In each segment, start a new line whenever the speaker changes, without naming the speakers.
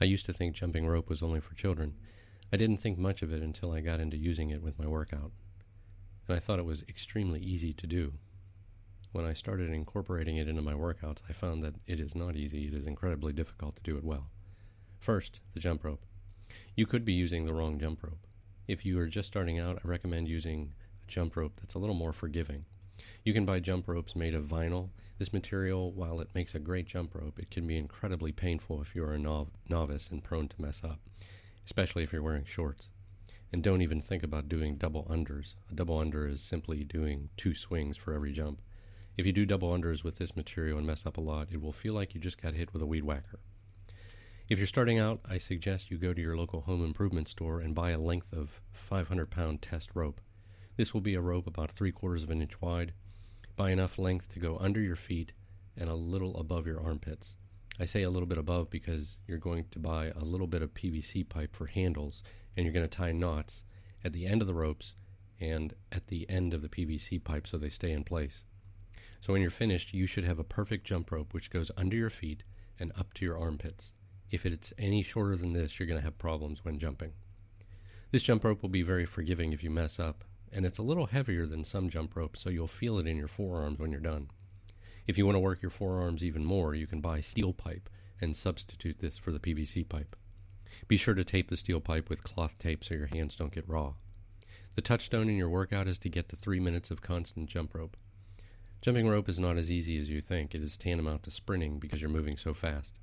I used to think jumping rope was only for children. I didn't think much of it until I got into using it with my workout. And I thought it was extremely easy to do. When I started incorporating it into my workouts, I found that it is not easy, it is incredibly difficult to do it well. First, the jump rope. You could be using the wrong jump rope. If you are just starting out, I recommend using a jump rope that's a little more forgiving. You can buy jump ropes made of vinyl. This material, while it makes a great jump rope, it can be incredibly painful if you're a nov- novice and prone to mess up, especially if you're wearing shorts. And don't even think about doing double unders. A double under is simply doing two swings for every jump. If you do double unders with this material and mess up a lot, it will feel like you just got hit with a weed whacker. If you're starting out, I suggest you go to your local home improvement store and buy a length of 500 pound test rope. This will be a rope about three quarters of an inch wide, buy enough length to go under your feet and a little above your armpits. I say a little bit above because you're going to buy a little bit of PVC pipe for handles and you're going to tie knots at the end of the ropes and at the end of the PVC pipe so they stay in place. So when you're finished, you should have a perfect jump rope which goes under your feet and up to your armpits. If it's any shorter than this, you're going to have problems when jumping. This jump rope will be very forgiving if you mess up, and it's a little heavier than some jump ropes, so you'll feel it in your forearms when you're done. If you want to work your forearms even more, you can buy steel pipe and substitute this for the PVC pipe. Be sure to tape the steel pipe with cloth tape so your hands don't get raw. The touchstone in your workout is to get to three minutes of constant jump rope. Jumping rope is not as easy as you think. It is tantamount to sprinting because you're moving so fast.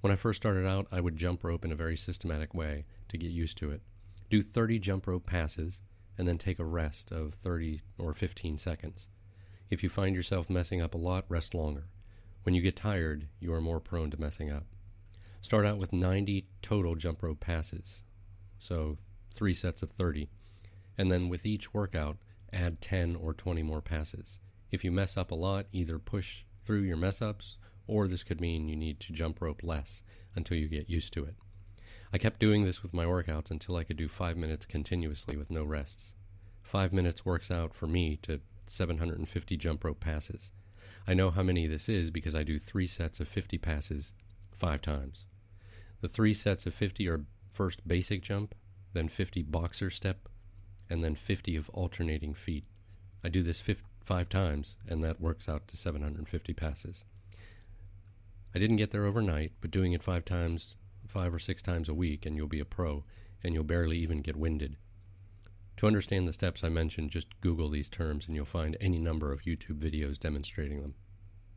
When I first started out, I would jump rope in a very systematic way to get used to it. Do 30 jump rope passes, and then take a rest of 30 or 15 seconds. If you find yourself messing up a lot, rest longer. When you get tired, you are more prone to messing up. Start out with 90 total jump rope passes, so three sets of 30, and then with each workout, add 10 or 20 more passes. If you mess up a lot, either push through your mess ups, or this could mean you need to jump rope less until you get used to it. I kept doing this with my workouts until I could do five minutes continuously with no rests. Five minutes works out for me to 750 jump rope passes. I know how many this is because I do three sets of 50 passes five times. The three sets of 50 are first basic jump, then 50 boxer step, and then 50 of alternating feet. I do this five times, and that works out to 750 passes. I didn't get there overnight, but doing it five times five or six times a week and you'll be a pro, and you'll barely even get winded. To understand the steps I mentioned, just Google these terms and you'll find any number of YouTube videos demonstrating them.